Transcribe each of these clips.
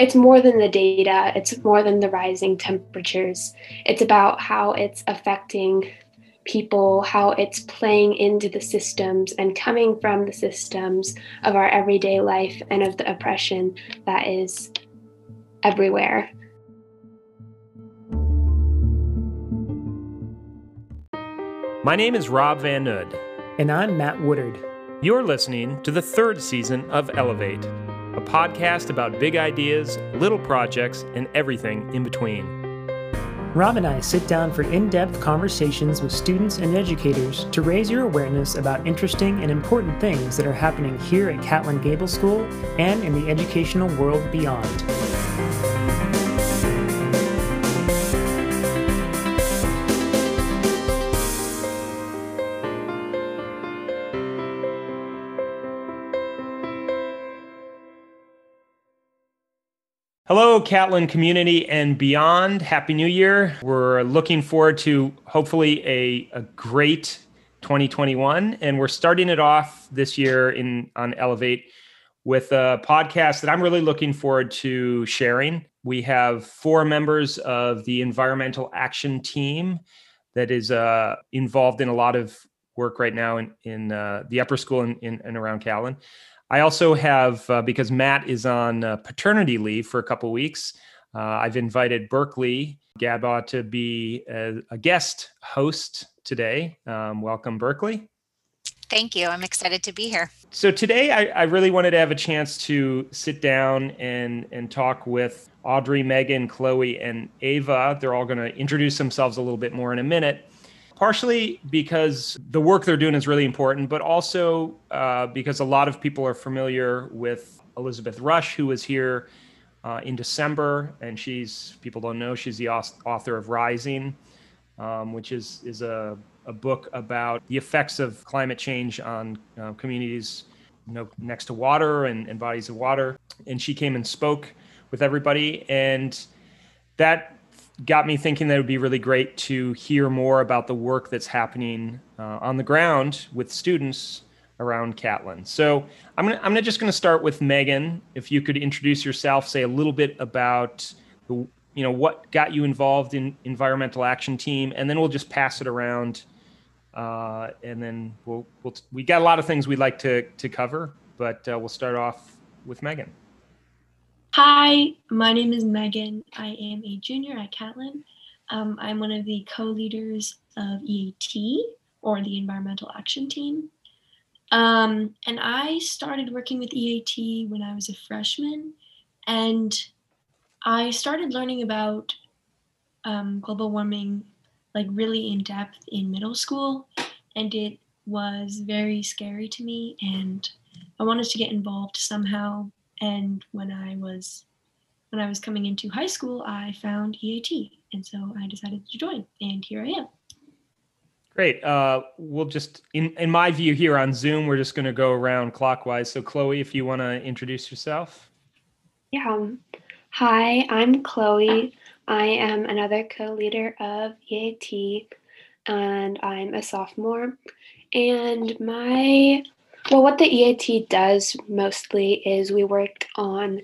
it's more than the data, it's more than the rising temperatures. It's about how it's affecting people, how it's playing into the systems and coming from the systems of our everyday life and of the oppression that is everywhere. My name is Rob Van Nood. And I'm Matt Woodard. You're listening to the third season of Elevate, a podcast about big ideas, little projects, and everything in between. Rob and I sit down for in depth conversations with students and educators to raise your awareness about interesting and important things that are happening here at Catlin Gable School and in the educational world beyond. Hello, Catlin community and beyond. Happy New Year. We're looking forward to hopefully a, a great 2021. And we're starting it off this year in on Elevate with a podcast that I'm really looking forward to sharing. We have four members of the environmental action team that is uh, involved in a lot of work right now in, in uh, the upper school and in, in, in around Catlin. I also have, uh, because Matt is on uh, paternity leave for a couple weeks, uh, I've invited Berkeley Gadbaugh to be a, a guest host today. Um, welcome, Berkeley. Thank you. I'm excited to be here. So today, I, I, really wanted to have a chance to sit down and and talk with Audrey, Megan, Chloe, and Ava. They're all going to introduce themselves a little bit more in a minute partially because the work they're doing is really important, but also uh, because a lot of people are familiar with Elizabeth Rush, who was here uh, in December, and she's people don't know she's the author of Rising, um, which is is a, a book about the effects of climate change on uh, communities you know, next to water and, and bodies of water. And she came and spoke with everybody, and that got me thinking that it would be really great to hear more about the work that's happening uh, on the ground with students around Catlin. So I'm gonna, I'm gonna just gonna start with Megan. If you could introduce yourself, say a little bit about the, you know what got you involved in environmental action team, and then we'll just pass it around. Uh, and then we'll, we'll we got a lot of things we'd like to to cover, but uh, we'll start off with Megan. Hi, my name is Megan. I am a junior at Catlin. Um, I'm one of the co-leaders of EAT, or the Environmental Action Team. Um, and I started working with EAT when I was a freshman, and I started learning about um, global warming like really in depth in middle school, and it was very scary to me, and I wanted to get involved somehow and when I was when I was coming into high school, I found EAT, and so I decided to join, and here I am. Great. Uh, we'll just, in in my view here on Zoom, we're just going to go around clockwise. So, Chloe, if you want to introduce yourself. Yeah. Um, hi, I'm Chloe. I am another co-leader of EAT, and I'm a sophomore. And my well, what the EAT does mostly is we work on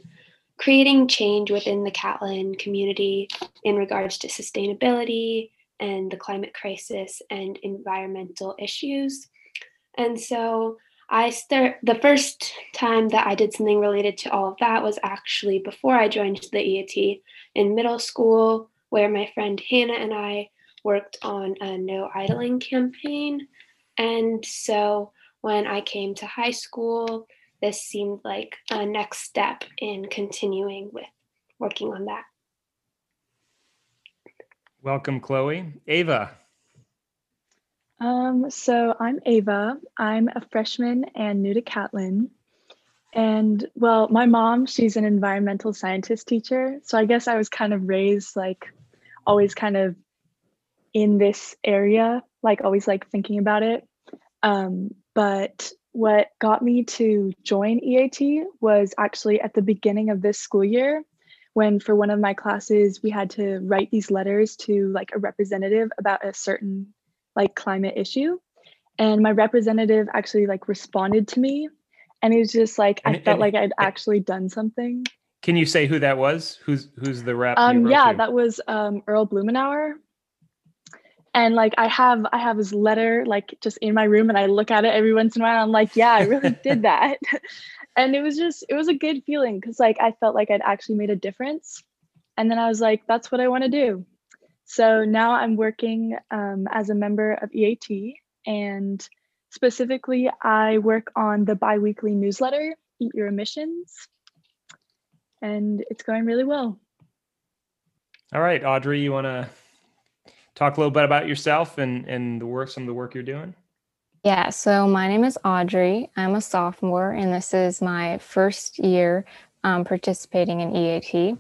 creating change within the Catlin community in regards to sustainability and the climate crisis and environmental issues. And so I start the first time that I did something related to all of that was actually before I joined the EAT in middle school, where my friend Hannah and I worked on a no idling campaign. And so when I came to high school, this seemed like a next step in continuing with working on that. Welcome, Chloe. Ava. Um, so I'm Ava. I'm a freshman and new to Catlin. And well, my mom, she's an environmental scientist teacher. So I guess I was kind of raised like always kind of in this area, like always like thinking about it. Um, but what got me to join EAT was actually at the beginning of this school year when for one of my classes we had to write these letters to like a representative about a certain like climate issue and my representative actually like responded to me and it was just like and, i felt and, like i'd actually done something Can you say who that was? Who's who's the rep? Um, yeah, to? that was um, Earl Blumenauer. And like I have I have his letter like just in my room and I look at it every once in a while. I'm like, yeah, I really did that. and it was just it was a good feeling because like I felt like I'd actually made a difference. And then I was like, that's what I want to do. So now I'm working um, as a member of EAT and specifically I work on the biweekly newsletter, Eat Your Emissions. And it's going really well. All right, Audrey, you want to talk a little bit about yourself and and the work, some of the work you're doing? Yeah, so my name is Audrey. I'm a sophomore, and this is my first year um, participating in EAT.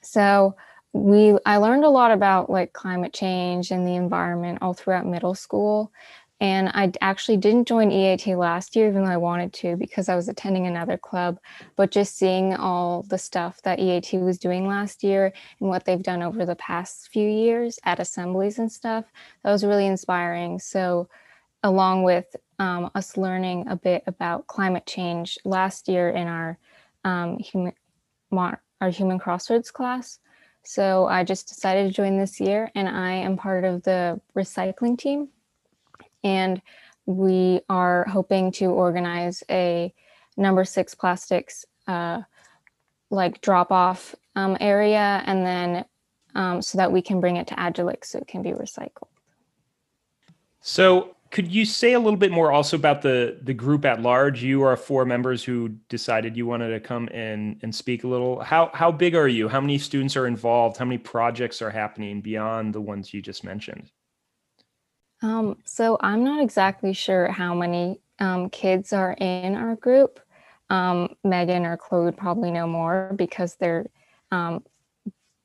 So we, I learned a lot about like climate change and the environment all throughout middle school. And I actually didn't join EAT last year, even though I wanted to, because I was attending another club. But just seeing all the stuff that EAT was doing last year and what they've done over the past few years at assemblies and stuff, that was really inspiring. So along with um, us learning a bit about climate change last year in our um, human our human crossroads class. So I just decided to join this year, and I am part of the recycling team. And we are hoping to organize a number six plastics uh, like drop off um, area, and then um, so that we can bring it to Agilyx so it can be recycled. So, could you say a little bit more also about the the group at large? You are four members who decided you wanted to come and and speak a little. How how big are you? How many students are involved? How many projects are happening beyond the ones you just mentioned? Um, so I'm not exactly sure how many um, kids are in our group. Um, Megan or Chloe would probably know more because they're um,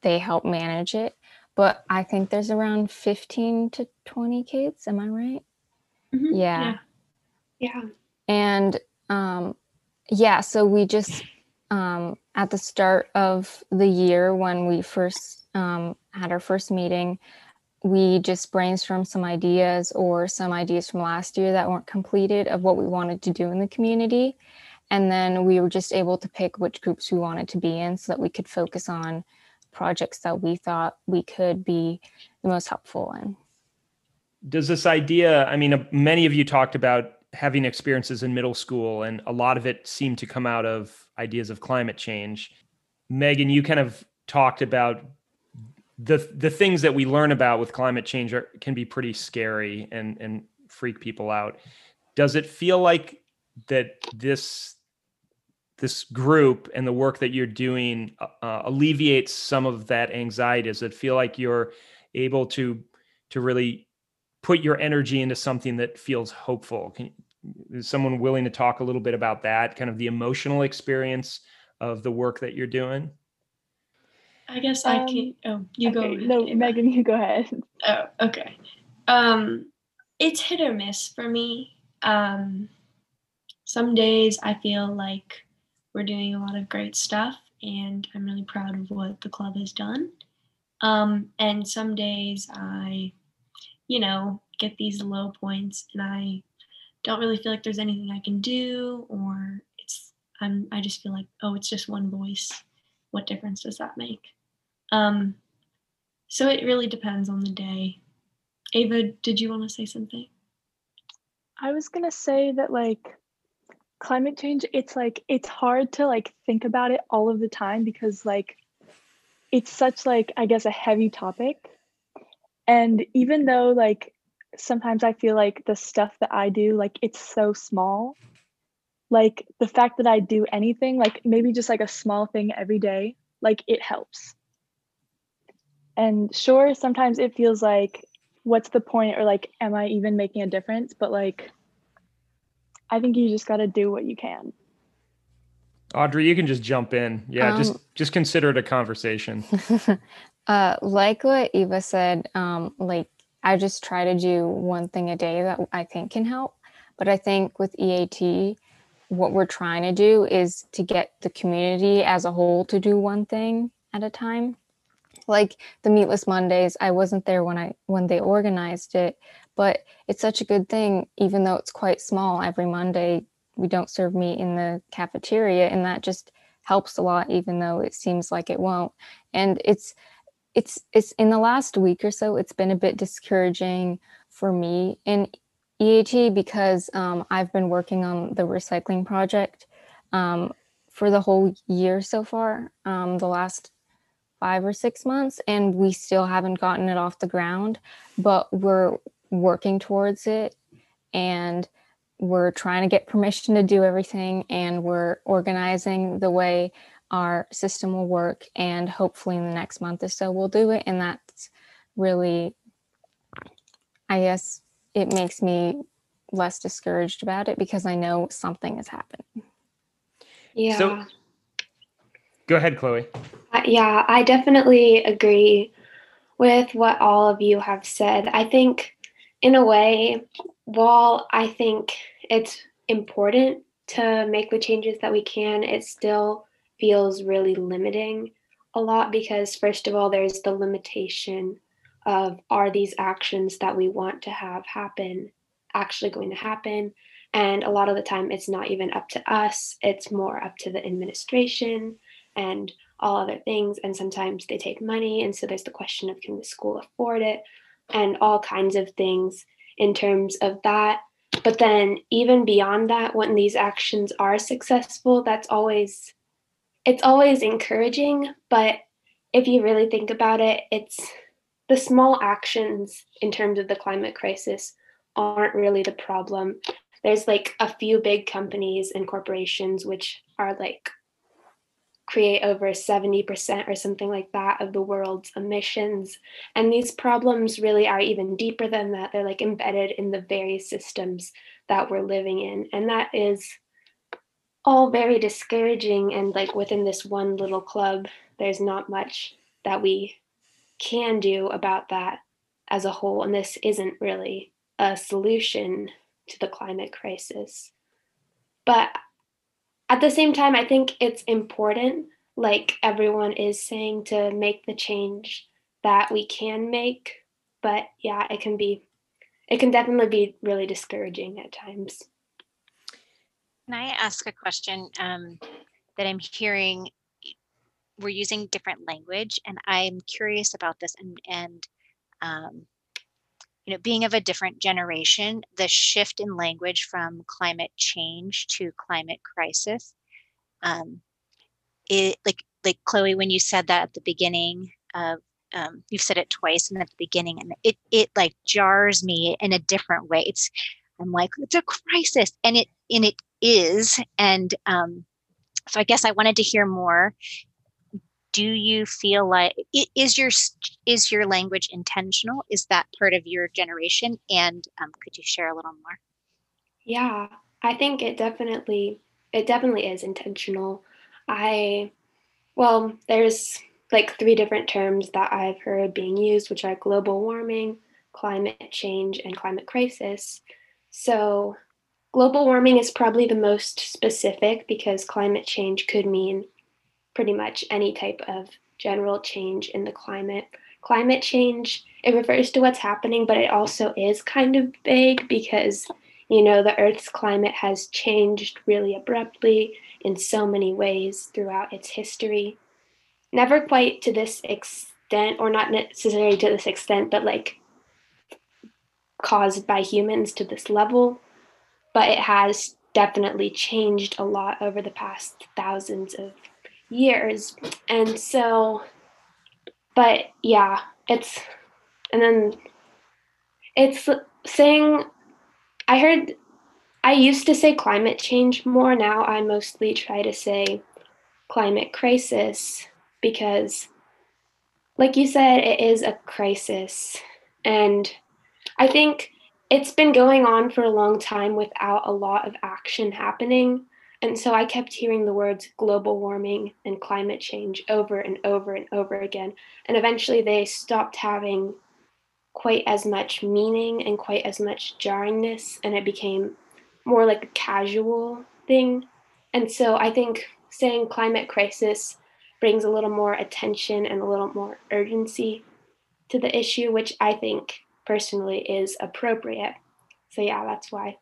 they help manage it. But I think there's around 15 to 20 kids. Am I right? Mhm, Yeah. Yeah. And um, yeah, so we just um, at the start of the year when we first um, had our first meeting, we just brainstormed some ideas or some ideas from last year that weren't completed of what we wanted to do in the community. And then we were just able to pick which groups we wanted to be in so that we could focus on projects that we thought we could be the most helpful in. Does this idea? I mean, uh, many of you talked about having experiences in middle school, and a lot of it seemed to come out of ideas of climate change. Megan, you kind of talked about the the things that we learn about with climate change are, can be pretty scary and and freak people out. Does it feel like that this this group and the work that you're doing uh, uh, alleviates some of that anxiety? Does it feel like you're able to to really put your energy into something that feels hopeful? Can, is someone willing to talk a little bit about that, kind of the emotional experience of the work that you're doing? I guess I Um, can. Oh, you go. Okay, ahead, No, Ava. Megan, you go ahead. Oh, okay. Um, it's hit or miss for me. Um, some days I feel like we're doing a lot of great stuff, and I'm really proud of what the club has done. Um, and some days I, you know, get these low points, and I don't really feel like there's anything I can do, or it's I'm I just feel like oh, it's just one voice. What difference does that make? Um, so it really depends on the day. Ava, did you want to say something? I was gonna say that like climate change, it's like it's hard to like think about it all of the time because like it's such like I guess a heavy topic. And even though like sometimes I feel like the stuff that I do, like it's so small, like the fact that I do anything, like maybe just like a small thing every day, like it helps. And sure, sometimes it feels like what's the point or like am i even making a difference but like i think you just got to do what you can Audrey, you can just jump in. Yeah, Um, just just consider it a conversation. uh, like what Eva said, um, like I just try to do one thing a day that I think can help. But I think with EAT, what we're trying to do is to get the community as a whole to do one thing at a time. Like the Meatless Mondays, I wasn't there when I when they organized it, but it's such a good thing, even though it's quite small. Every Monday, we don't serve meat in the cafeteria, and that just helps a lot, even though it seems like it won't. And it's it's it's in the last week or so, it's been a bit discouraging for me in EAT because um, I've been working on the recycling project um, for the whole year so far, um, the last five or six months, and we still haven't gotten it off the ground, but we're working towards it and we're trying to get permission to do everything and we're organizing the way our system will work and hopefully in the next month or so we'll do it and that's really i guess it makes me less discouraged about it because i know something is happening Yeah. So- Go ahead, Chloe. Uh, yeah, I definitely agree with what all of you have said. I think, in a way, while I think it's important to make the changes that we can, it still feels really limiting a lot because, first of all, there's the limitation of are these actions that we want to have happen actually going to happen? And a lot of the time, it's not even up to us, it's more up to the administration and all other things. And sometimes they take money. And so there's the question of can the school afford it and all kinds of things in terms of that. But then even beyond that, when these actions are successful, that's always it's always encouraging. But if you really think about it, it's the small actions in terms of the climate crisis aren't really the problem. There's like a few big companies and corporations which are like create over 70% or something like that of the world's emissions. And these problems really are even deeper than that. They're like embedded in the very systems that we're living in. And that is all very discouraging. And like within this one little club, there's not much that we can do about that as a whole. And this isn't really a solution to the climate crisis. But at the same time, I think it's important, like everyone is saying, to make the change that we can make. But yeah, it can be, it can definitely be really discouraging at times. Can I ask a question um, that I'm hearing? We're using different language, and I'm curious about this. And and um, you know, being of a different generation, the shift in language from climate change to climate crisis, um, it like like Chloe, when you said that at the beginning of um, you've said it twice and at the beginning, and it it like jars me in a different way. It's I'm like it's a crisis, and it and it is, and um, so I guess I wanted to hear more. Do you feel like is your is your language intentional? Is that part of your generation? And um, could you share a little more? Yeah, I think it definitely it definitely is intentional. I well, there's like three different terms that I've heard being used, which are global warming, climate change, and climate crisis. So, global warming is probably the most specific because climate change could mean pretty much any type of general change in the climate. Climate change, it refers to what's happening, but it also is kind of vague because you know, the Earth's climate has changed really abruptly in so many ways throughout its history. Never quite to this extent, or not necessarily to this extent, but like caused by humans to this level. But it has definitely changed a lot over the past thousands of years. And so, but yeah, it's, and then it's saying I heard I used to say climate change more. Now I mostly try to say climate crisis because, like you said, it is a crisis. And I think it's been going on for a long time without a lot of action happening. And so I kept hearing the words global warming and climate change over and over and over again. And eventually they stopped having quite as much meaning and quite as much jarringness, and it became more like a casual thing. And so I think saying climate crisis brings a little more attention and a little more urgency to the issue, which I think personally is appropriate. So, yeah, that's why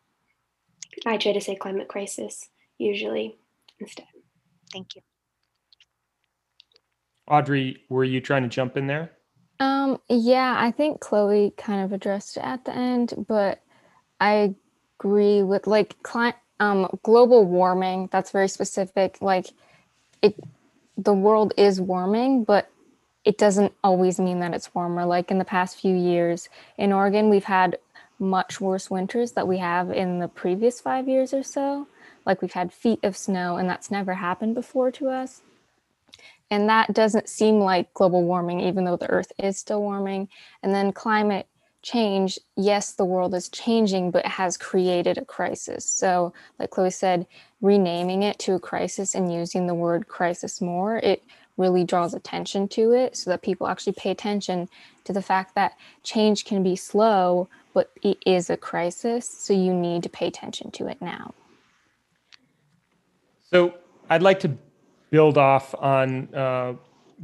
I try to say climate crisis usually instead. Thank you. Audrey, were you trying to jump in there? Um, yeah, I think Chloe kind of addressed it at the end, but I agree with like cli- um, global warming. That's very specific. Like it, the world is warming, but it doesn't always mean that it's warmer. Like in the past few years in Oregon, we've had much worse winters that we have in the previous five years or so. Like we've had feet of snow, and that's never happened before to us. And that doesn't seem like global warming, even though the earth is still warming. And then climate change, yes, the world is changing, but has created a crisis. So, like Chloe said, renaming it to a crisis and using the word crisis more, it really draws attention to it so that people actually pay attention to the fact that change can be slow, but it is a crisis. So, you need to pay attention to it now. So, I'd like to build off on uh,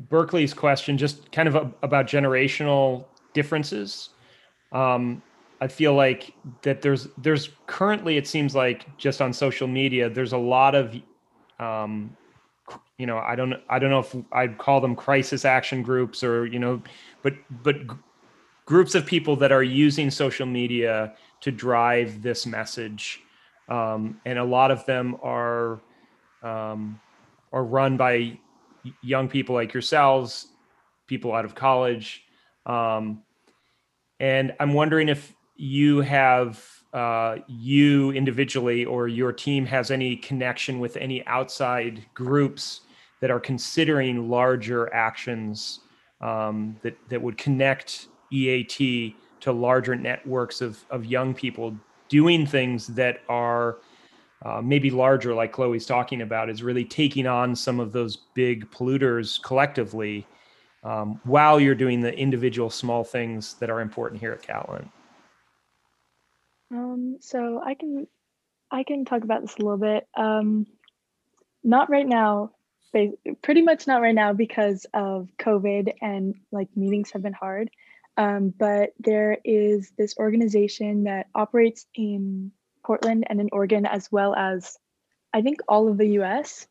Berkeley's question, just kind of a, about generational differences. Um, I feel like that there's there's currently it seems like just on social media there's a lot of um, you know I don't I don't know if I'd call them crisis action groups or you know but but groups of people that are using social media to drive this message um, and a lot of them are um, are run by young people like yourselves, people out of college. Um, and I'm wondering if you have, uh, you individually or your team has any connection with any outside groups that are considering larger actions um, that, that would connect EAT to larger networks of, of young people doing things that are uh, maybe larger, like Chloe's talking about, is really taking on some of those big polluters collectively um, while you're doing the individual small things that are important here at Catlin. Um, so I can I can talk about this a little bit. Um, not right now, pretty much not right now because of COVID and like meetings have been hard. Um, but there is this organization that operates in Portland and in Oregon, as well as I think all of the US.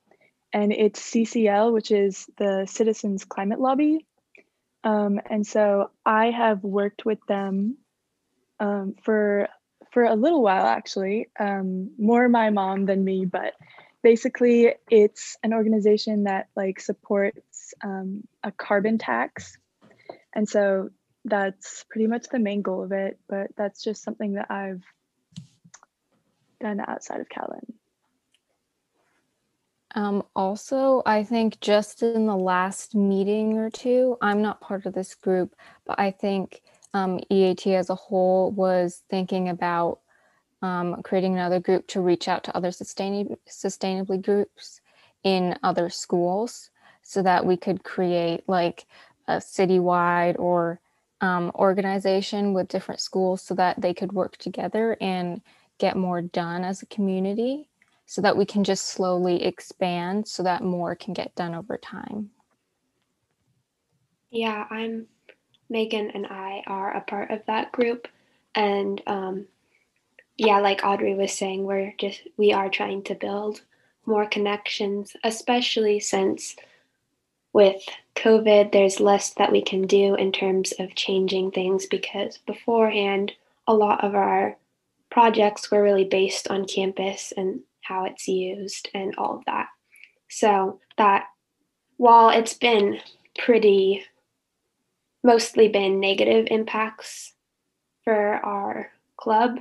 And it's CCL, which is the Citizens Climate Lobby. Um, and so I have worked with them um, for for a little while actually, um, more my mom than me, but basically it's an organization that like supports um, a carbon tax. And so that's pretty much the main goal of it, but that's just something that I've done outside of Catlin? Um, also, I think just in the last meeting or two, I'm not part of this group, but I think um, EAT as a whole was thinking about um, creating another group to reach out to other sustain- sustainably groups in other schools so that we could create like a citywide or um, organization with different schools so that they could work together and get more done as a community so that we can just slowly expand so that more can get done over time. Yeah, I'm Megan and I are a part of that group. And um, yeah, like Audrey was saying, we're just, we are trying to build more connections, especially since with COVID, there's less that we can do in terms of changing things because beforehand, a lot of our projects were really based on campus and how it's used and all of that. So that while it's been pretty mostly been negative impacts for our club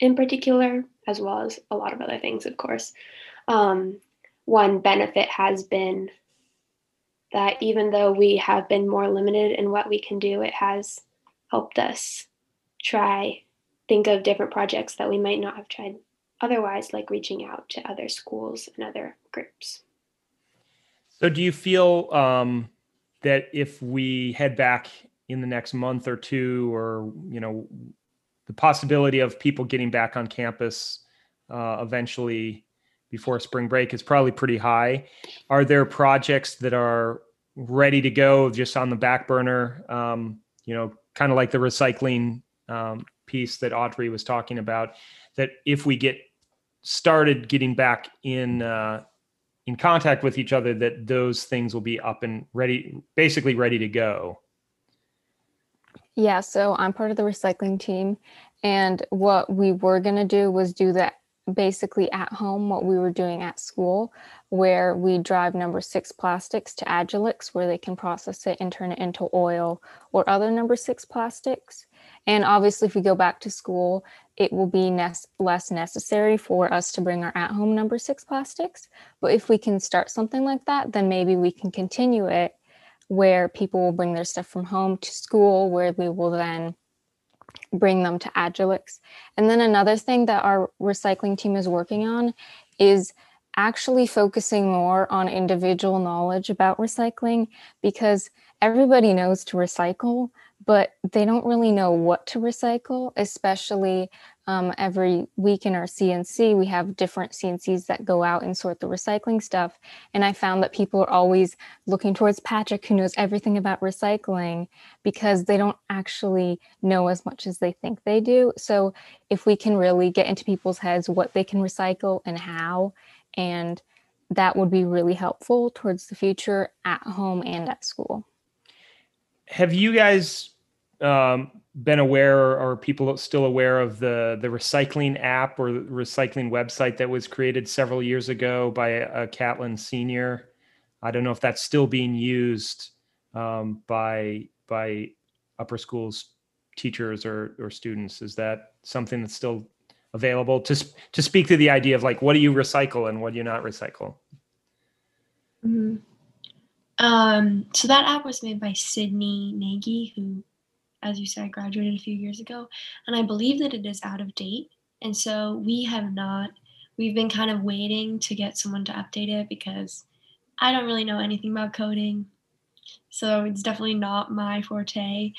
in particular, as well as a lot of other things, of course. Um, one benefit has been that even though we have been more limited in what we can do, it has helped us try think of different projects that we might not have tried otherwise, like reaching out to other schools and other groups. So, do you feel um, that if we head back in the next month or two, or you know, the possibility of people getting back on campus uh, eventually before spring break is probably pretty high? Are there projects that are ready to go, just on the back burner? Um, you know, kind of like the recycling um, piece that Audrey was talking about, that if we get started getting back in uh, in contact with each other that those things will be up and ready, basically ready to go. Yeah, so I'm part of the recycling team. And what we were going to do was do that basically at home, what we were doing at school, where we drive number six plastics to Agilyx, where they can process it and turn it into oil or other number six plastics. And obviously, if we go back to school, it will be ne- less necessary for us to bring our at home number six plastics. But if we can start something like that, then maybe we can continue it where people will bring their stuff from home to school, where we will then bring them to Agilyx. And then another thing that our recycling team is working on is actually focusing more on individual knowledge about recycling because everybody knows to recycle, but they don't really know what to recycle, especially um, every week in our CNC, we have different CNCs that go out and sort the recycling stuff. And I found that people are always looking towards Patrick, who knows everything about recycling, because they don't actually know as much as they think they do. So if we can really get into people's heads what they can recycle and how, and that would be really helpful towards the future at home and at school. Have you guys um, been aware or people still aware of the the recycling app or recycling website that was created several years ago by a, Catlin senior? I don't know if that's still being used um, by by upper schools teachers or or students. Is that something that's still available to to speak to the idea of like what do you recycle and what do you not recycle? Mm-hmm. Um, so that app was made by Sydney Nagy, who as you said, graduated a few years ago, and I believe that it is out of date. And so we have not, we've been kind of waiting to get someone to update it because I don't really know anything about coding. So it's definitely not my forte.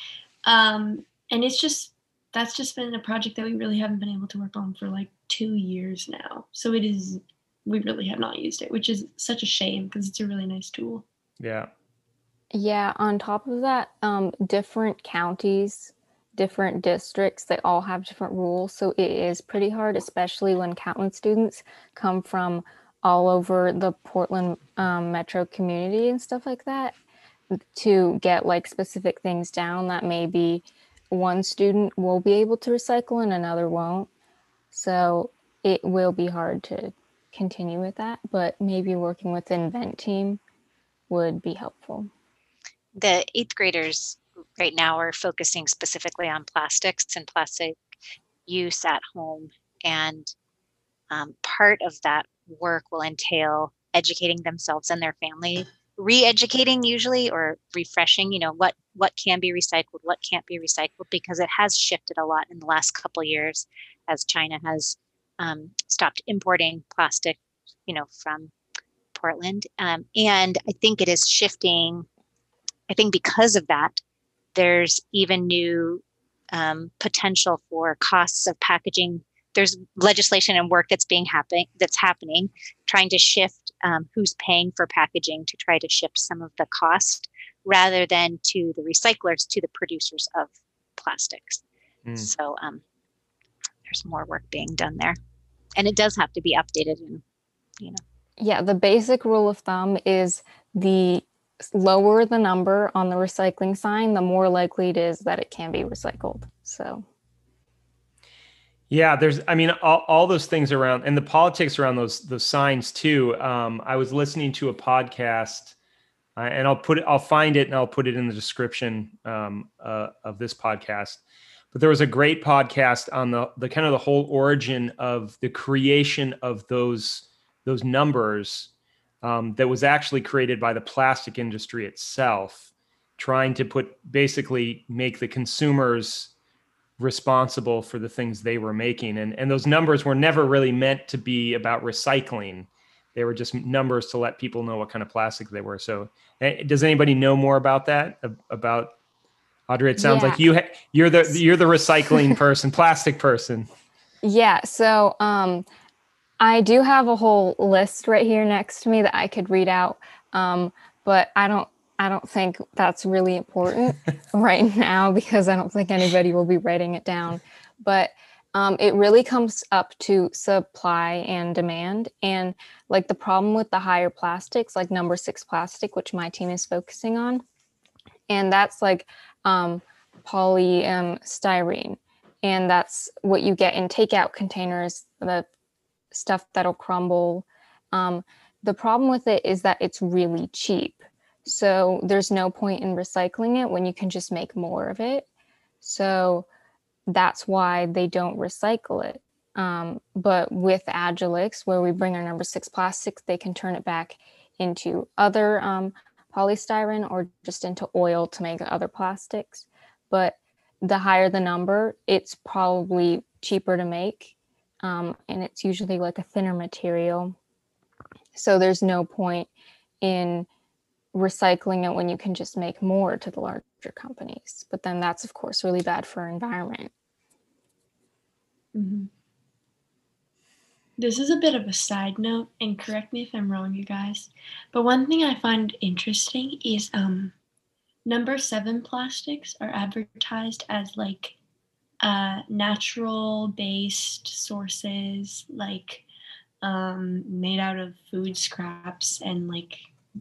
Um, and it's just, that's just been a project that we really haven't been able to work on for like two years now. So it is, we really have not used it, which is such a shame because it's a really nice tool. Yeah. Yeah, on top of that, um, different counties, different districts, they all have different rules. So it is pretty hard, especially when Catlin students come from all over the Portland um, metro community and stuff like that to get like specific things down that maybe one student will be able to recycle and another won't. So it will be hard to continue with that, but maybe working with the invent team would be helpful the eighth graders right now are focusing specifically on plastics and plastic use at home. And um, part of that work will entail educating themselves and their family, re-educating usually or refreshing, you know, what what can be recycled, what can't be recycled, because it has shifted a lot in the last couple years as China has um, stopped importing plastic, you know, from Portland. Um, and I think it is shifting I think because of that, there's even new um, potential for costs of packaging. There's legislation and work that's being happening that's happening, trying to shift um, who's paying for packaging to try to shift some of the cost rather than to the recyclers to the producers of plastics. Mm. So um, there's more work being done there, and it does have to be updated and you know. Yeah, the basic rule of thumb is the lower the number on the recycling sign, the more likely it is that it can be recycled. So, yeah, there's, I mean, all, all those things around and the politics around those those signs too. Um, I was listening to a podcast, uh, and I'll put it, I'll find it, and I'll put it in the description um, uh, of this podcast. But there was a great podcast on the the kind of the whole origin of the creation of those those numbers um, that was actually created by the plastic industry itself, trying to put basically make the consumers responsible for the things they were making. And, and those numbers were never really meant to be about recycling. They were just numbers to let people know what kind of plastic they were. So, does anybody know more about that? About Audrey? It sounds yeah. like you ha- you're the you're the recycling person, plastic person. Yeah. So, um, I do have a whole list right here next to me that I could read out, um, but I don't. I don't think that's really important right now because I don't think anybody will be writing it down. But Um, it really comes up to supply and demand. And like the problem with the higher plastics, like number six plastic, which my team is focusing on, and that's like um, polystyrene. And that's what you get in takeout containers, the stuff that'll crumble. Um, the problem with it is that it's really cheap. So there's no point in recycling it when you can just make more of it. So that's why they don't recycle it. Um, but with Agilyx, where we bring our number six plastics, they can turn it back into other um, polystyrene or just into oil to make other plastics. But the higher the number, it's probably cheaper to make. Um, and it's usually like a thinner material. So there's no point in recycling it when you can just make more to the larger companies. But then that's, of course, really bad for our environment. Mm-hmm. This is a bit of a side note, and correct me if I'm wrong, you guys. But one thing I find interesting is um, number seven plastics are advertised as like uh, natural based sources, like um, made out of food scraps and like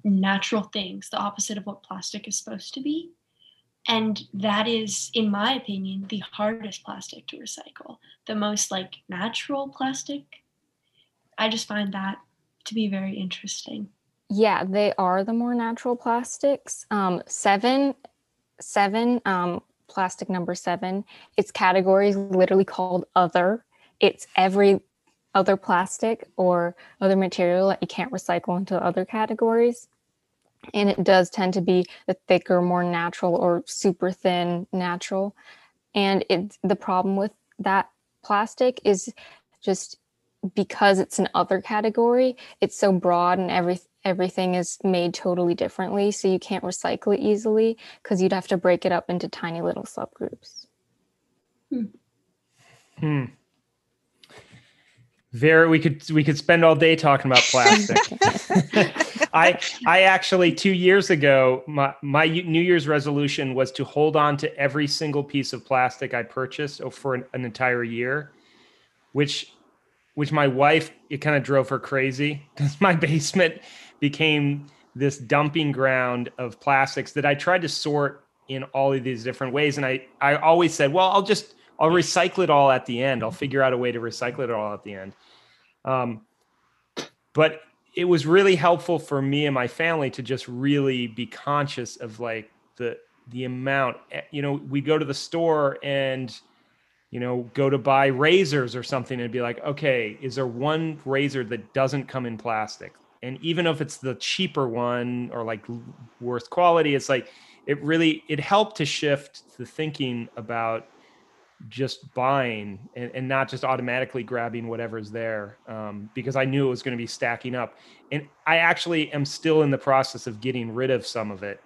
natural things, the opposite of what plastic is supposed to be. And that is, in my opinion, the hardest plastic to recycle, the most like natural plastic. I just find that to be very interesting. Yeah, they are the more natural plastics. Um, seven, seven, um, plastic number seven, its category is literally called other. It's every other plastic or other material that you can't recycle into other categories. And it does tend to be the thicker more natural or super thin natural. And it the problem with that plastic is just because it's an other category it's so broad and every everything is made totally differently so you can't recycle it easily because you'd have to break it up into tiny little subgroups hmm. hmm. Very, we could we could spend all day talking about plastic. I I actually two years ago my my New Year's resolution was to hold on to every single piece of plastic I purchased for an, an entire year, which which my wife it kind of drove her crazy because my basement became this dumping ground of plastics that I tried to sort in all of these different ways, and I I always said, well, I'll just I'll recycle it all at the end. I'll figure out a way to recycle it all at the end. Um, but it was really helpful for me and my family to just really be conscious of like the the amount. Eh, you know, we go to the store and you know go to buy razors or something and be like, okay, is there one razor that doesn't come in plastic? And even if it's the cheaper one or like worse quality, it's like it really it helped to shift the thinking about just buying and, and not just automatically grabbing whatever's there um, because I knew it was going to be stacking up. And I actually am still in the process of getting rid of some of it.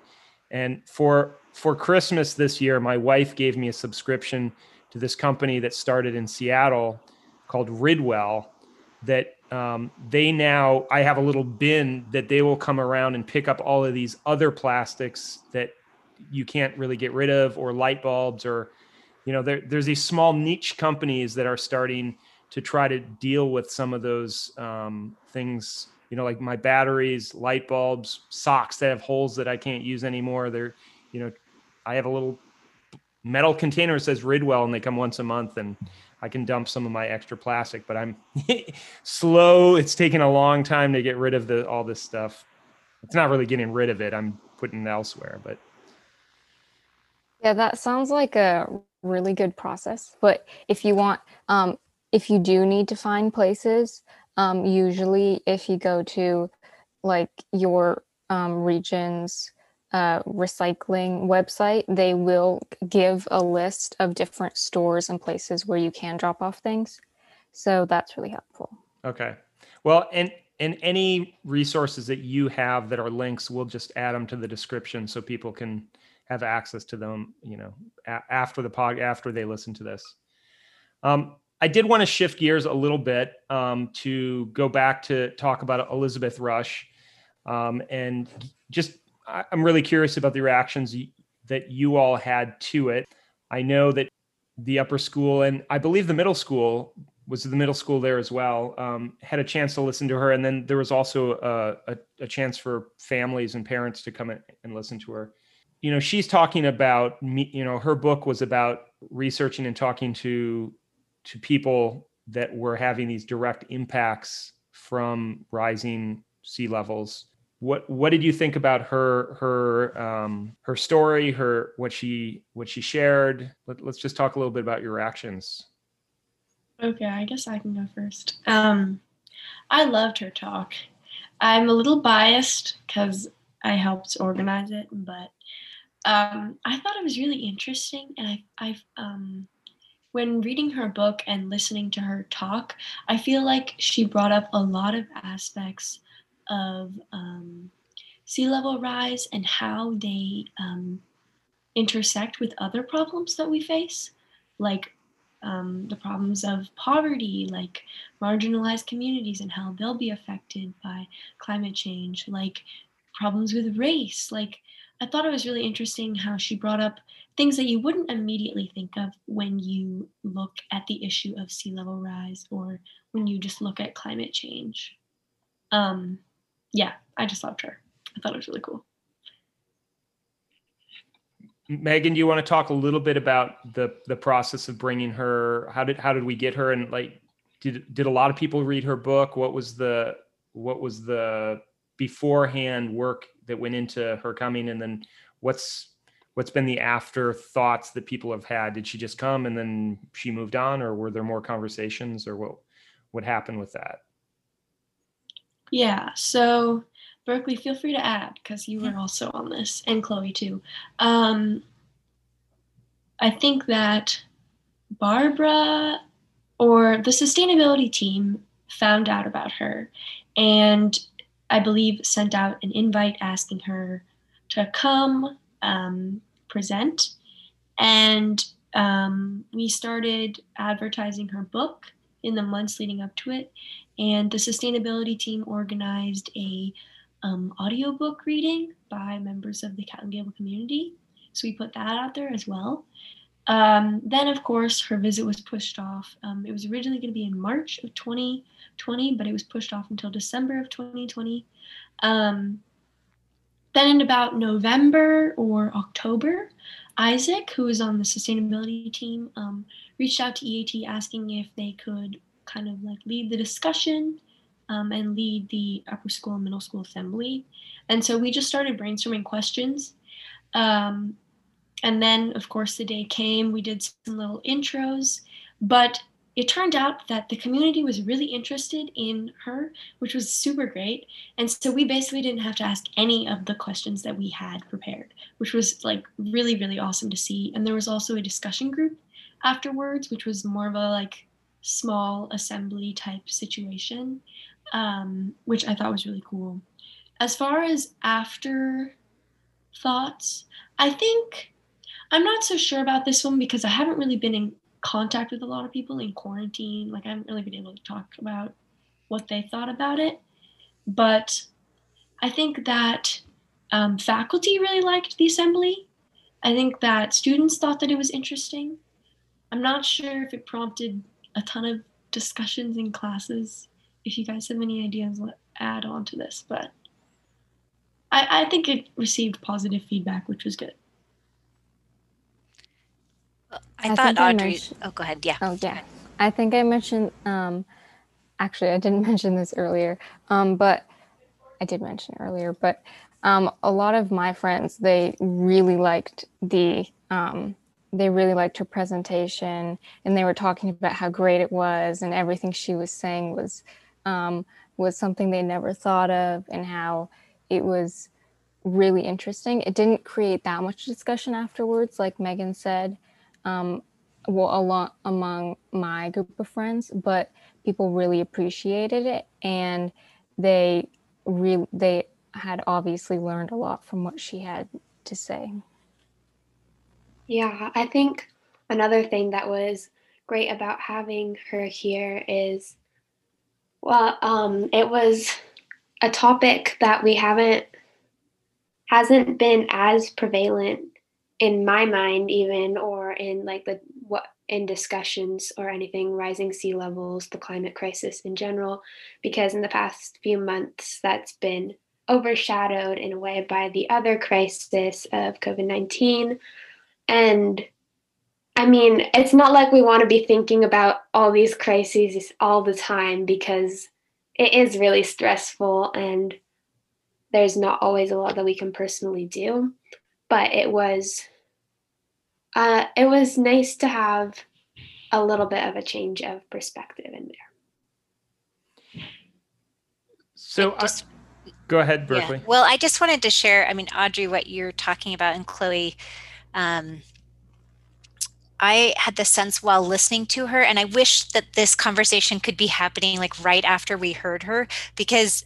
And for for Christmas this year, my wife gave me a subscription to this company that started in Seattle called Ridwell. That um, they now I have a little bin that they will come around and pick up all of these other plastics that you can't really get rid of, or light bulbs, or you know there, there's these small niche companies that are starting to try to deal with some of those um, things you know like my batteries light bulbs socks that have holes that i can't use anymore. They're you know i have a little metal container that says ridwell and they come once a month and i can dump some of my extra plastic but i'm slow it's taking a long time to get rid of the all this stuff it's not really getting rid of it i'm putting it elsewhere but yeah that sounds like a really good process. But if you want, um, if you do need to find places, um, usually if you go to like your um, region's uh, recycling website, they will give a list of different stores and places where you can drop off things. So that's really helpful. Okay. Well, and and any resources that you have that are links, we'll just add them to the description so people can have access to them, you know, a- after the pod, after they listen to this. Um, I did want to shift gears a little bit um, to go back to talk about Elizabeth Rush, um, and just I'm really curious about the reactions that you all had to it. I know that the upper school and I believe the middle school was the middle school there as well. Um, had a chance to listen to her, and then there was also a, a, a chance for families and parents to come and listen to her. You know, she's talking about me. You know, her book was about researching and talking to to people that were having these direct impacts from rising sea levels. What what did you think about her her um, her story, her what she what she shared? Let, let's just talk a little bit about your reactions. Okay, I guess I can go first. Um, I loved her talk. I'm a little biased because I helped organize it, but um, I thought it was really interesting. And I, I, um, when reading her book and listening to her talk, I feel like she brought up a lot of aspects of um, sea level rise and how they um, intersect with other problems that we face, like um, the problems of poverty, like marginalized communities and how they'll be affected by climate change, like problems with race. Like, I thought it was really interesting how she brought up things that you wouldn't immediately think of when you look at the issue of sea level rise or when you just look at climate change. Um, yeah, I just loved her. I thought it was really cool. Megan, do you want to talk a little bit about the the process of bringing her? How did how did we get her? And like, did did a lot of people read her book? What was the what was the beforehand work that went into her coming? And then what's what's been the afterthoughts that people have had? Did she just come and then she moved on, or were there more conversations, or what what happened with that? Yeah. So Berkeley, feel free to add because you were also on this, and Chloe too. Um, I think that Barbara or the sustainability team found out about her and I believe sent out an invite asking her to come um, present. And um, we started advertising her book in the months leading up to it. And the sustainability team organized a um, audiobook reading by members of the Catlin Gable community. So we put that out there as well. Um, then, of course, her visit was pushed off. Um, it was originally going to be in March of 2020, but it was pushed off until December of 2020. Um, then, in about November or October, Isaac, who was on the sustainability team, um, reached out to EAT asking if they could kind of like lead the discussion um, and lead the upper school and middle school assembly. And so we just started brainstorming questions. Um, and then, of course, the day came, we did some little intros, but it turned out that the community was really interested in her, which was super great. And so we basically didn't have to ask any of the questions that we had prepared, which was like really, really awesome to see. And there was also a discussion group afterwards, which was more of a like small assembly type situation um, which I thought was really cool. As far as after thoughts, I think I'm not so sure about this one because I haven't really been in contact with a lot of people in quarantine. Like I haven't really been able to talk about what they thought about it. But I think that um, faculty really liked the assembly. I think that students thought that it was interesting. I'm not sure if it prompted a ton of discussions in classes if you guys have any ideas, let add on to this. But I, I think it received positive feedback, which was good. I, I thought Audrey. I oh, go ahead. Yeah. Oh, yeah. I think I mentioned. Um, actually, I didn't mention this earlier, um, but I did mention earlier. But um, a lot of my friends they really liked the um, they really liked her presentation, and they were talking about how great it was, and everything she was saying was um, was something they never thought of and how it was really interesting. It didn't create that much discussion afterwards, like Megan said, um, well, along, among my group of friends, but people really appreciated it and they really they had obviously learned a lot from what she had to say. Yeah, I think another thing that was great about having her here is well, um, it was a topic that we haven't hasn't been as prevalent in my mind even or in like the what in discussions or anything rising sea levels, the climate crisis in general, because in the past few months that's been overshadowed in a way by the other crisis of COVID 19. And I mean, it's not like we want to be thinking about all these crises all the time because it is really stressful and there's not always a lot that we can personally do. But it was uh, it was nice to have a little bit of a change of perspective in there. So just, go ahead, Berkeley. Yeah. Well, I just wanted to share. I mean, Audrey, what you're talking about, and Chloe. Um, I had the sense while listening to her, and I wish that this conversation could be happening like right after we heard her, because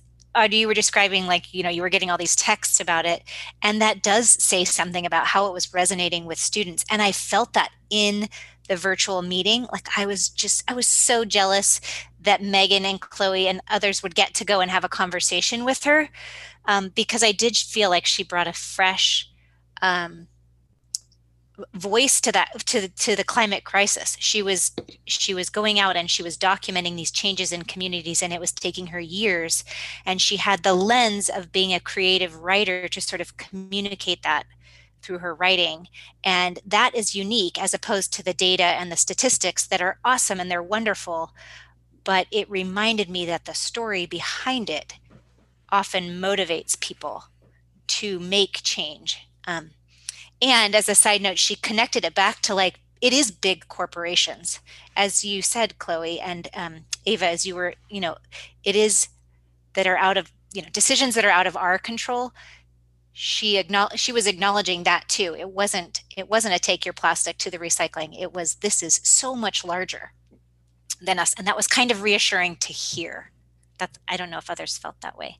you were describing like, you know, you were getting all these texts about it. And that does say something about how it was resonating with students. And I felt that in the virtual meeting. Like I was just, I was so jealous that Megan and Chloe and others would get to go and have a conversation with her um, because I did feel like she brought a fresh, um, voice to that to to the climate crisis. She was she was going out and she was documenting these changes in communities and it was taking her years. And she had the lens of being a creative writer to sort of communicate that through her writing. And that is unique as opposed to the data and the statistics that are awesome and they're wonderful. But it reminded me that the story behind it often motivates people to make change. Um, and as a side note, she connected it back to like, it is big corporations. As you said, Chloe and um, Ava, as you were, you know, it is that are out of, you know, decisions that are out of our control. She acknowledged, she was acknowledging that too. It wasn't, it wasn't a take your plastic to the recycling. It was, this is so much larger than us. And that was kind of reassuring to hear. That I don't know if others felt that way.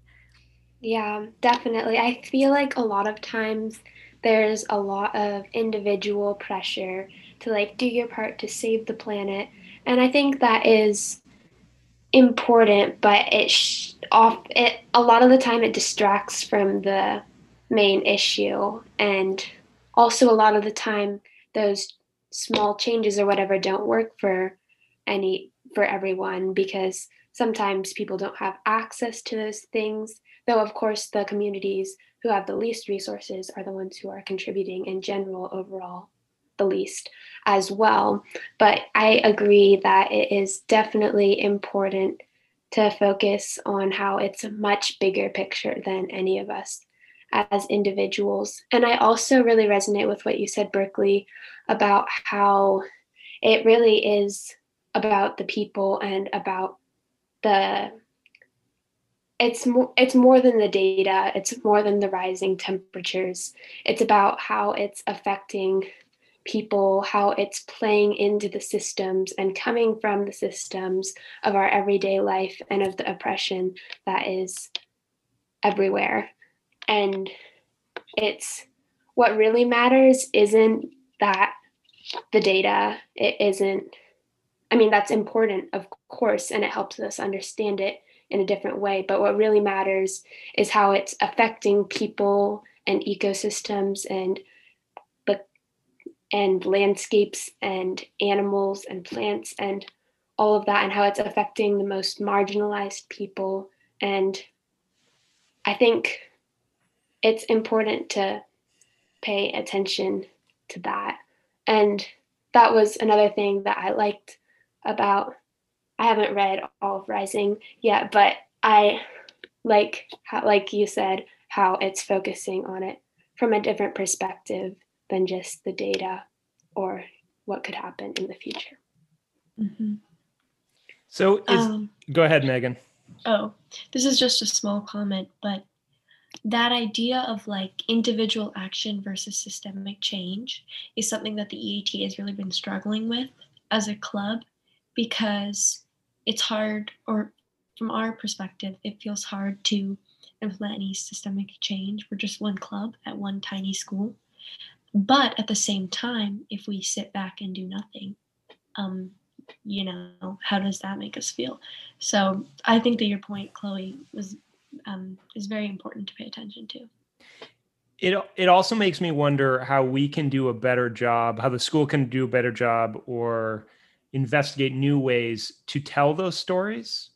Yeah, definitely. I feel like a lot of times there's a lot of individual pressure to like do your part to save the planet. And i think that is important but it sh- off it a lot of the time it distracts from the main issue. And also a lot of the time those small changes or whatever don't work for any for everyone because sometimes people don't have access to those things. Though of course the communities who have the least resources are the ones who are contributing in general overall the least as well. But I agree that it is definitely important to focus on how it's a much bigger picture than any of us as individuals. And I also really resonate with what you said, Berkeley, about how it really is about the people and about the it's more it's more than the data it's more than the rising temperatures. It's about how it's affecting people how it's playing into the systems and coming from the systems of our everyday life and of the oppression that is everywhere. And it's what really matters isn't that the data it isn't i mean that's important of course and it helps us understand it in a different way. But what really matters is how it's affecting people and ecosystems and and landscapes and animals and plants and all of that and how it's affecting the most marginalized people and i think it's important to pay attention to that and that was another thing that i liked about I haven't read all of Rising yet, but I like how, like you said, how it's focusing on it from a different perspective than just the data or what could happen in the future. Mm-hmm. So, is, um, go ahead, Megan. Oh, this is just a small comment, but that idea of like individual action versus systemic change is something that the EAT has really been struggling with as a club because it's hard, or from our perspective, it feels hard to implement any systemic change. We're just one club at one tiny school. But at the same time, if we sit back and do nothing, um, you know, how does that make us feel? So I think that your point, Chloe, was um, is very important to pay attention to. it it also makes me wonder how we can do a better job, how the school can do a better job, or investigate new ways to tell those stories.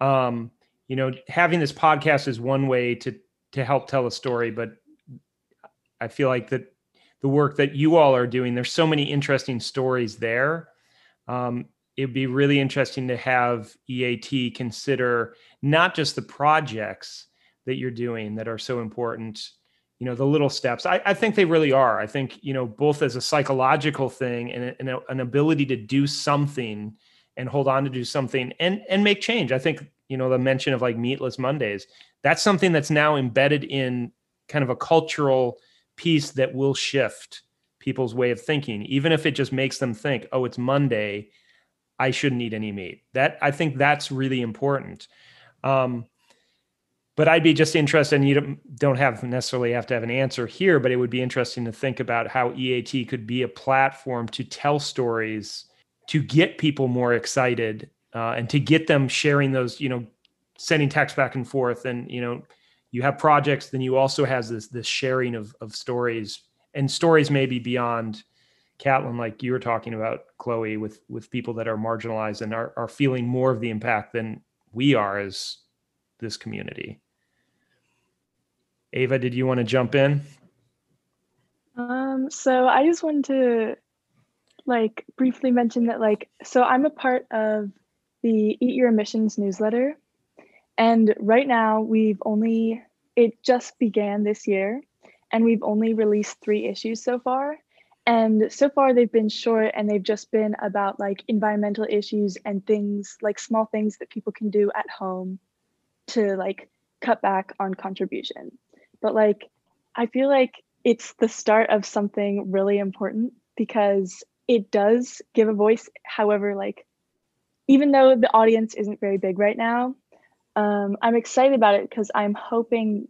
Um, you know, having this podcast is one way to to help tell a story, but I feel like that the work that you all are doing, there's so many interesting stories there. Um, it'd be really interesting to have EAT consider not just the projects that you're doing that are so important you know the little steps. I, I, think they really are. I think you know both as a psychological thing and, and a, an ability to do something and hold on to do something and and make change. I think you know the mention of like meatless mondays that's something that's now embedded in kind of a cultural piece that will shift people's way of thinking. Even if it just makes them think oh it's monday i shouldn't eat any meat. That i think that's really important. Um, but I'd be just interested, and you don't have necessarily have to have an answer here, but it would be interesting to think about how EAT could be a platform to tell stories, to get people more excited, uh, and to get them sharing those, you know, sending text back and forth, and you know, you have projects, then you also has this this sharing of of stories. And stories maybe beyond Catlin, like you were talking about, Chloe, with with people that are marginalized and are are feeling more of the impact than we are as this community. Ava, did you want to jump in? Um, so I just wanted to like briefly mention that like so I'm a part of the Eat Your Emissions newsletter. And right now we've only it just began this year and we've only released 3 issues so far. And so far they've been short and they've just been about like environmental issues and things like small things that people can do at home to like cut back on contribution but like I feel like it's the start of something really important because it does give a voice. However, like even though the audience isn't very big right now, um, I'm excited about it because I'm hoping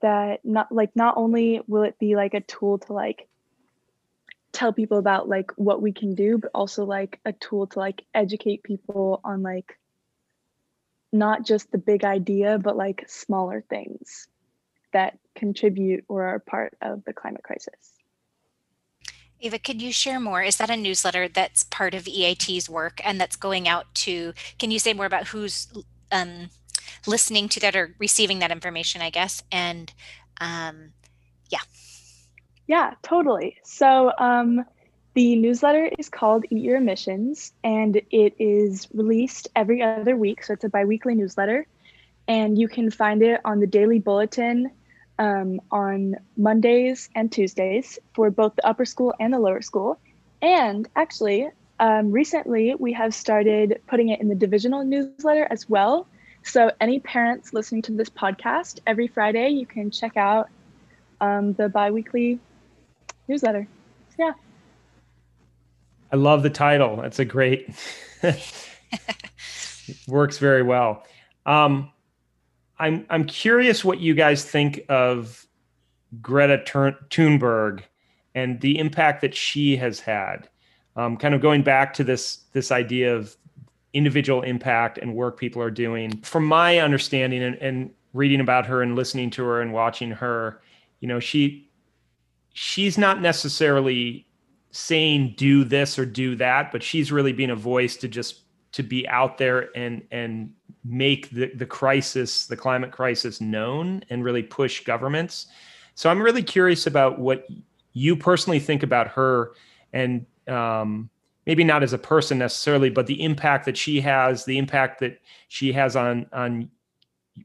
that not like not only will it be like a tool to like tell people about like what we can do, but also like a tool to like educate people on like not just the big idea, but like smaller things that contribute or are part of the climate crisis. Eva, could you share more? Is that a newsletter that's part of EAT's work and that's going out to, can you say more about who's um, listening to that or receiving that information, I guess? And um, yeah. Yeah, totally. So um, the newsletter is called Eat Your Emissions and it is released every other week. So it's a biweekly newsletter. And you can find it on the Daily Bulletin um, on Mondays and Tuesdays for both the upper school and the lower school. And actually, um, recently we have started putting it in the divisional newsletter as well. So, any parents listening to this podcast, every Friday you can check out um, the bi weekly newsletter. So, yeah. I love the title. That's a great, works very well. Um, I'm I'm curious what you guys think of Greta Thunberg and the impact that she has had. Um, kind of going back to this this idea of individual impact and work people are doing. From my understanding and, and reading about her and listening to her and watching her, you know, she she's not necessarily saying do this or do that, but she's really being a voice to just to be out there and and make the, the crisis, the climate crisis known and really push governments. So I'm really curious about what you personally think about her and um, maybe not as a person necessarily, but the impact that she has, the impact that she has on on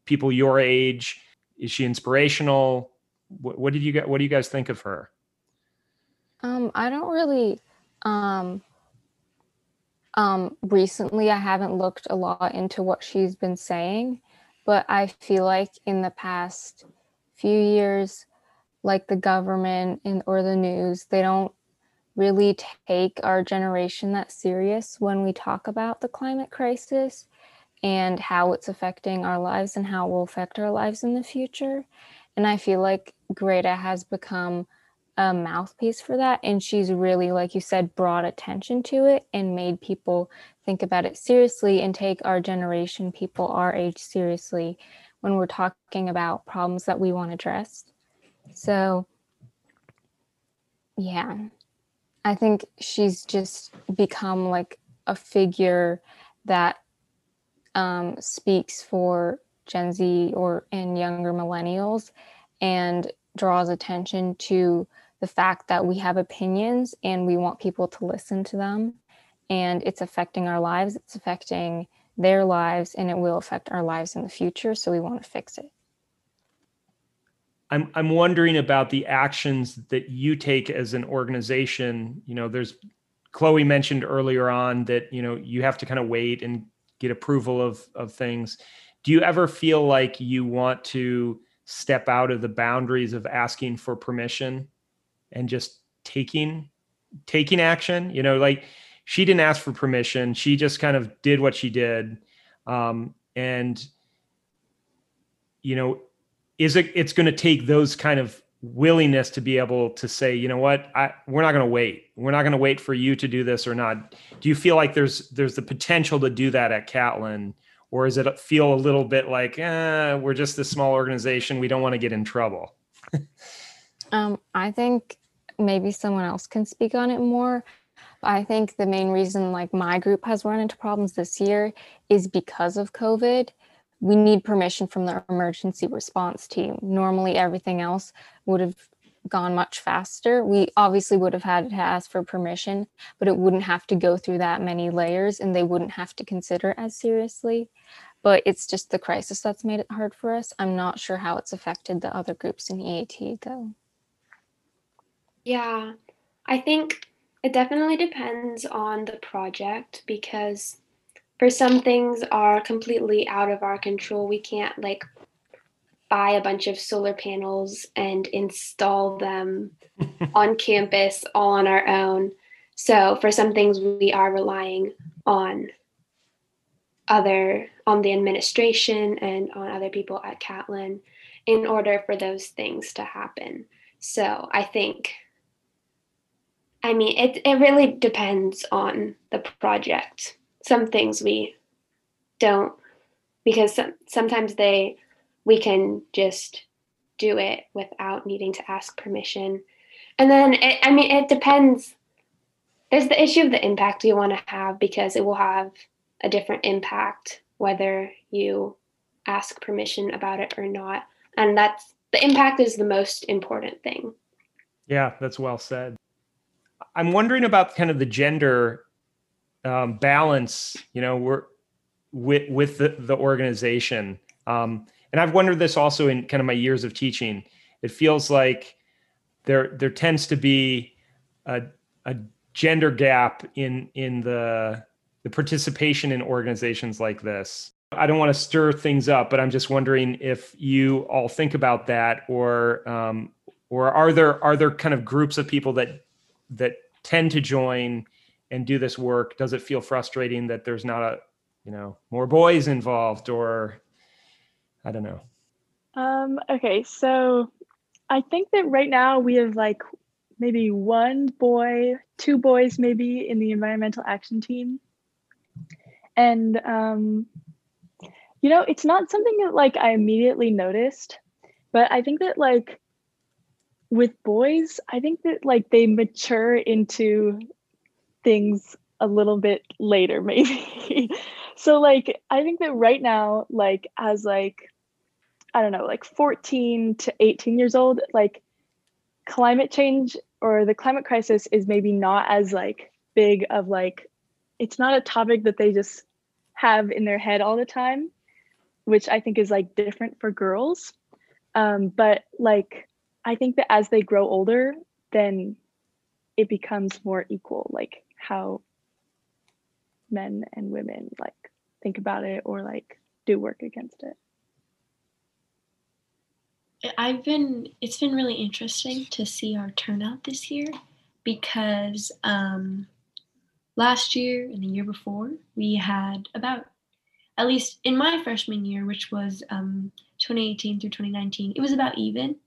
people your age. Is she inspirational? What, what did you get? What do you guys think of her? Um, I don't really um, um, recently, I haven't looked a lot into what she's been saying, but I feel like in the past few years, like the government and or the news, they don't really take our generation that serious when we talk about the climate crisis and how it's affecting our lives and how it will affect our lives in the future. And I feel like Greta has become a mouthpiece for that. And she's really, like you said, brought attention to it and made people think about it seriously and take our generation, people our age, seriously when we're talking about problems that we want addressed. So, yeah, I think she's just become like a figure that um, speaks for Gen Z or in younger millennials and draws attention to the fact that we have opinions and we want people to listen to them and it's affecting our lives it's affecting their lives and it will affect our lives in the future so we want to fix it I'm I'm wondering about the actions that you take as an organization. You know, there's Chloe mentioned earlier on that you know you have to kind of wait and get approval of of things. Do you ever feel like you want to step out of the boundaries of asking for permission and just taking taking action you know like she didn't ask for permission. She just kind of did what she did. Um, and you know is it it's going to take those kind of willingness to be able to say you know what? I, we're not going to wait. We're not going to wait for you to do this or not. Do you feel like there's there's the potential to do that at catlin? Or does it feel a little bit like eh, we're just a small organization. We don't want to get in trouble um, i think maybe someone else can speak on it more i think the main reason like my group has run into problems this year is because of covid we need permission from the emergency response team normally everything else would have gone much faster. We obviously would have had to ask for permission, but it wouldn't have to go through that many layers and they wouldn't have to consider as seriously. But it's just the crisis that's made it hard for us. I'm not sure how it's affected the other groups in EAT though. Yeah, I think it definitely depends on the project because for some things are completely out of our control. We can't like buy a bunch of solar panels and install them on campus all on our own. So for some things we are relying on other on the administration and on other people at Catlin in order for those things to happen. So I think I mean it it really depends on the project. Some things we don't because some, sometimes they we can just do it without needing to ask permission. And then, it, I mean, it depends. There's the issue of the impact you want to have because it will have a different impact whether you ask permission about it or not. And that's the impact is the most important thing. Yeah, that's well said. I'm wondering about kind of the gender um, balance, you know, we're with with the, the organization. Um, and I've wondered this also in kind of my years of teaching. It feels like there there tends to be a, a gender gap in in the the participation in organizations like this. I don't want to stir things up, but I'm just wondering if you all think about that, or um, or are there are there kind of groups of people that that tend to join and do this work? Does it feel frustrating that there's not a you know more boys involved, or I don't know. Um, okay, so I think that right now we have like maybe one boy, two boys maybe in the environmental action team. And um, you know, it's not something that like I immediately noticed, but I think that like with boys, I think that like they mature into things a little bit later maybe. so like I think that right now like as like I don't know, like 14 to 18 years old, like climate change or the climate crisis is maybe not as like big of like it's not a topic that they just have in their head all the time, which I think is like different for girls. Um, but like I think that as they grow older, then it becomes more equal, like how men and women like think about it or like do work against it. I've been it's been really interesting to see our turnout this year because um, last year and the year before we had about at least in my freshman year, which was um, 2018 through 2019, it was about even,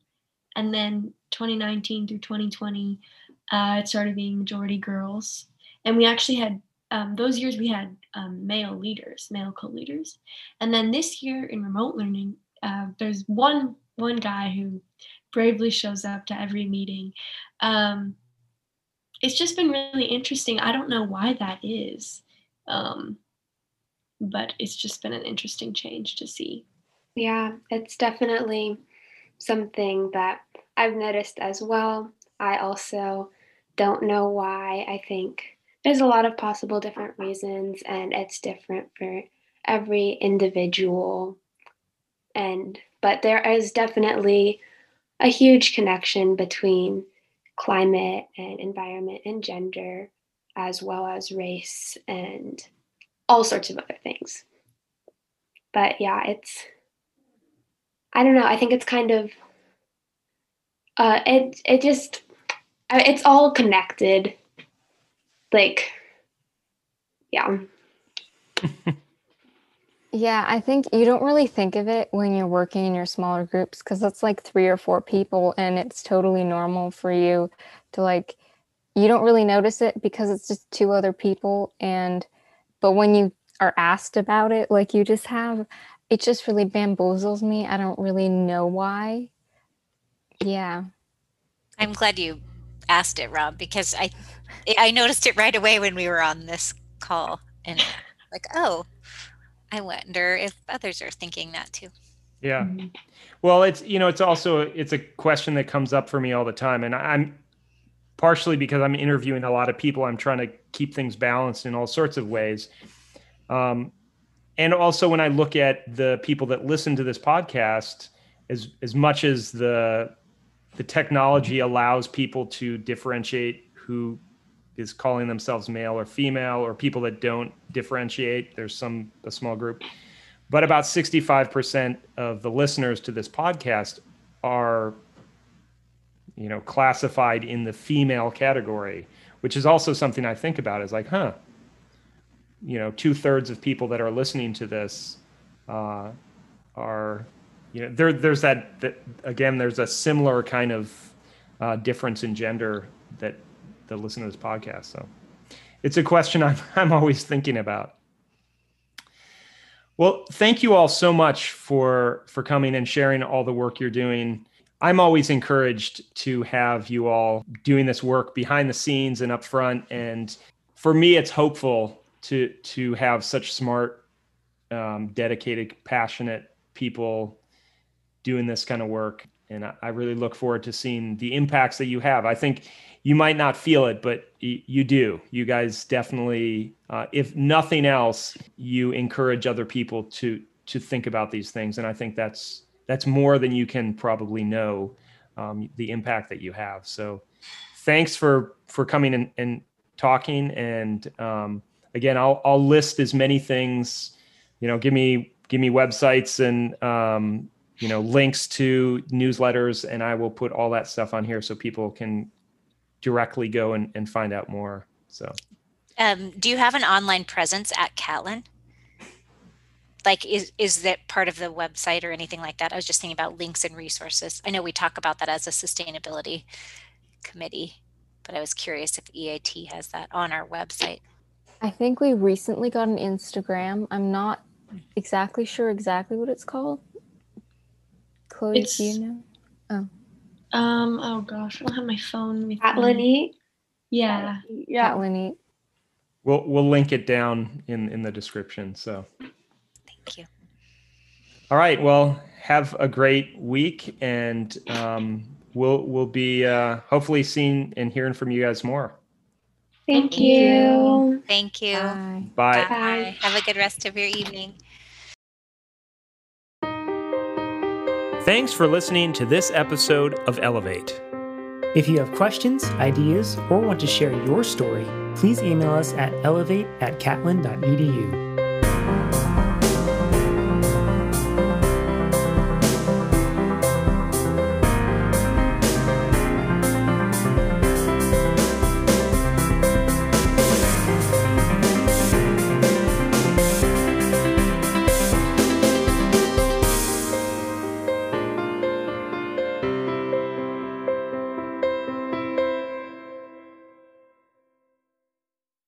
and then 2019 through 2020, uh, it started being majority girls, and we actually had um, those years we had um, male leaders, male co-leaders, and then this year in remote learning, uh, there's one one guy who bravely shows up to every meeting. Um, it's just been really interesting. I don't know why that is, um, but it's just been an interesting change to see. Yeah, it's definitely something that I've noticed as well. I also don't know why. I think there's a lot of possible different reasons, and it's different for every individual. And but there is definitely a huge connection between climate and environment and gender, as well as race and all sorts of other things. But yeah, it's, I don't know, I think it's kind of, uh, it, it just, it's all connected. Like, yeah. Yeah, I think you don't really think of it when you're working in your smaller groups because it's like three or four people and it's totally normal for you to like, you don't really notice it because it's just two other people. And, but when you are asked about it, like you just have, it just really bamboozles me. I don't really know why. Yeah. I'm glad you asked it, Rob, because I I noticed it right away when we were on this call and like, oh, I wonder if others are thinking that too. Yeah. Well, it's you know, it's also it's a question that comes up for me all the time and I'm partially because I'm interviewing a lot of people, I'm trying to keep things balanced in all sorts of ways. Um, and also when I look at the people that listen to this podcast, as as much as the the technology allows people to differentiate who is calling themselves male or female or people that don't differentiate there's some a small group but about 65% of the listeners to this podcast are you know classified in the female category which is also something i think about is like huh you know two-thirds of people that are listening to this uh, are you know there there's that, that again there's a similar kind of uh, difference in gender that that listen to this podcast. So it's a question I'm, I'm always thinking about. Well thank you all so much for for coming and sharing all the work you're doing. I'm always encouraged to have you all doing this work behind the scenes and up front. And for me it's hopeful to to have such smart um, dedicated passionate people doing this kind of work. And I, I really look forward to seeing the impacts that you have. I think you might not feel it, but y- you do. You guys definitely, uh, if nothing else, you encourage other people to to think about these things. And I think that's that's more than you can probably know um, the impact that you have. So thanks for for coming and, and talking. And um, again, I'll I'll list as many things. You know, give me give me websites and um, you know links to newsletters and i will put all that stuff on here so people can directly go and, and find out more so. Um, do you have an online presence at catlin? Like is is that part of the website or anything like that? I was just thinking about links and resources. I know we talk about that as a sustainability committee but i was curious if eat has that on our website I think we recently got an Instagram. I'm not exactly sure exactly what it's called. Chloe, It's- do you know? Oh. Um, oh gosh, I don't have my phone with Catlin me. Yeah. Yeah. Catlin Eat. we'll we'll link it down in in the description so thank you all right well have a great week and um, we'll we'll be uh, hopefully seeing and hearing from you guys more Thank, Thank you. thank you Bye. bye Bye. have a good rest of your evening thanks for listening to this episode of elevate If you have questions, ideas, or want to share your story, please email us at elevate at catlin.edu.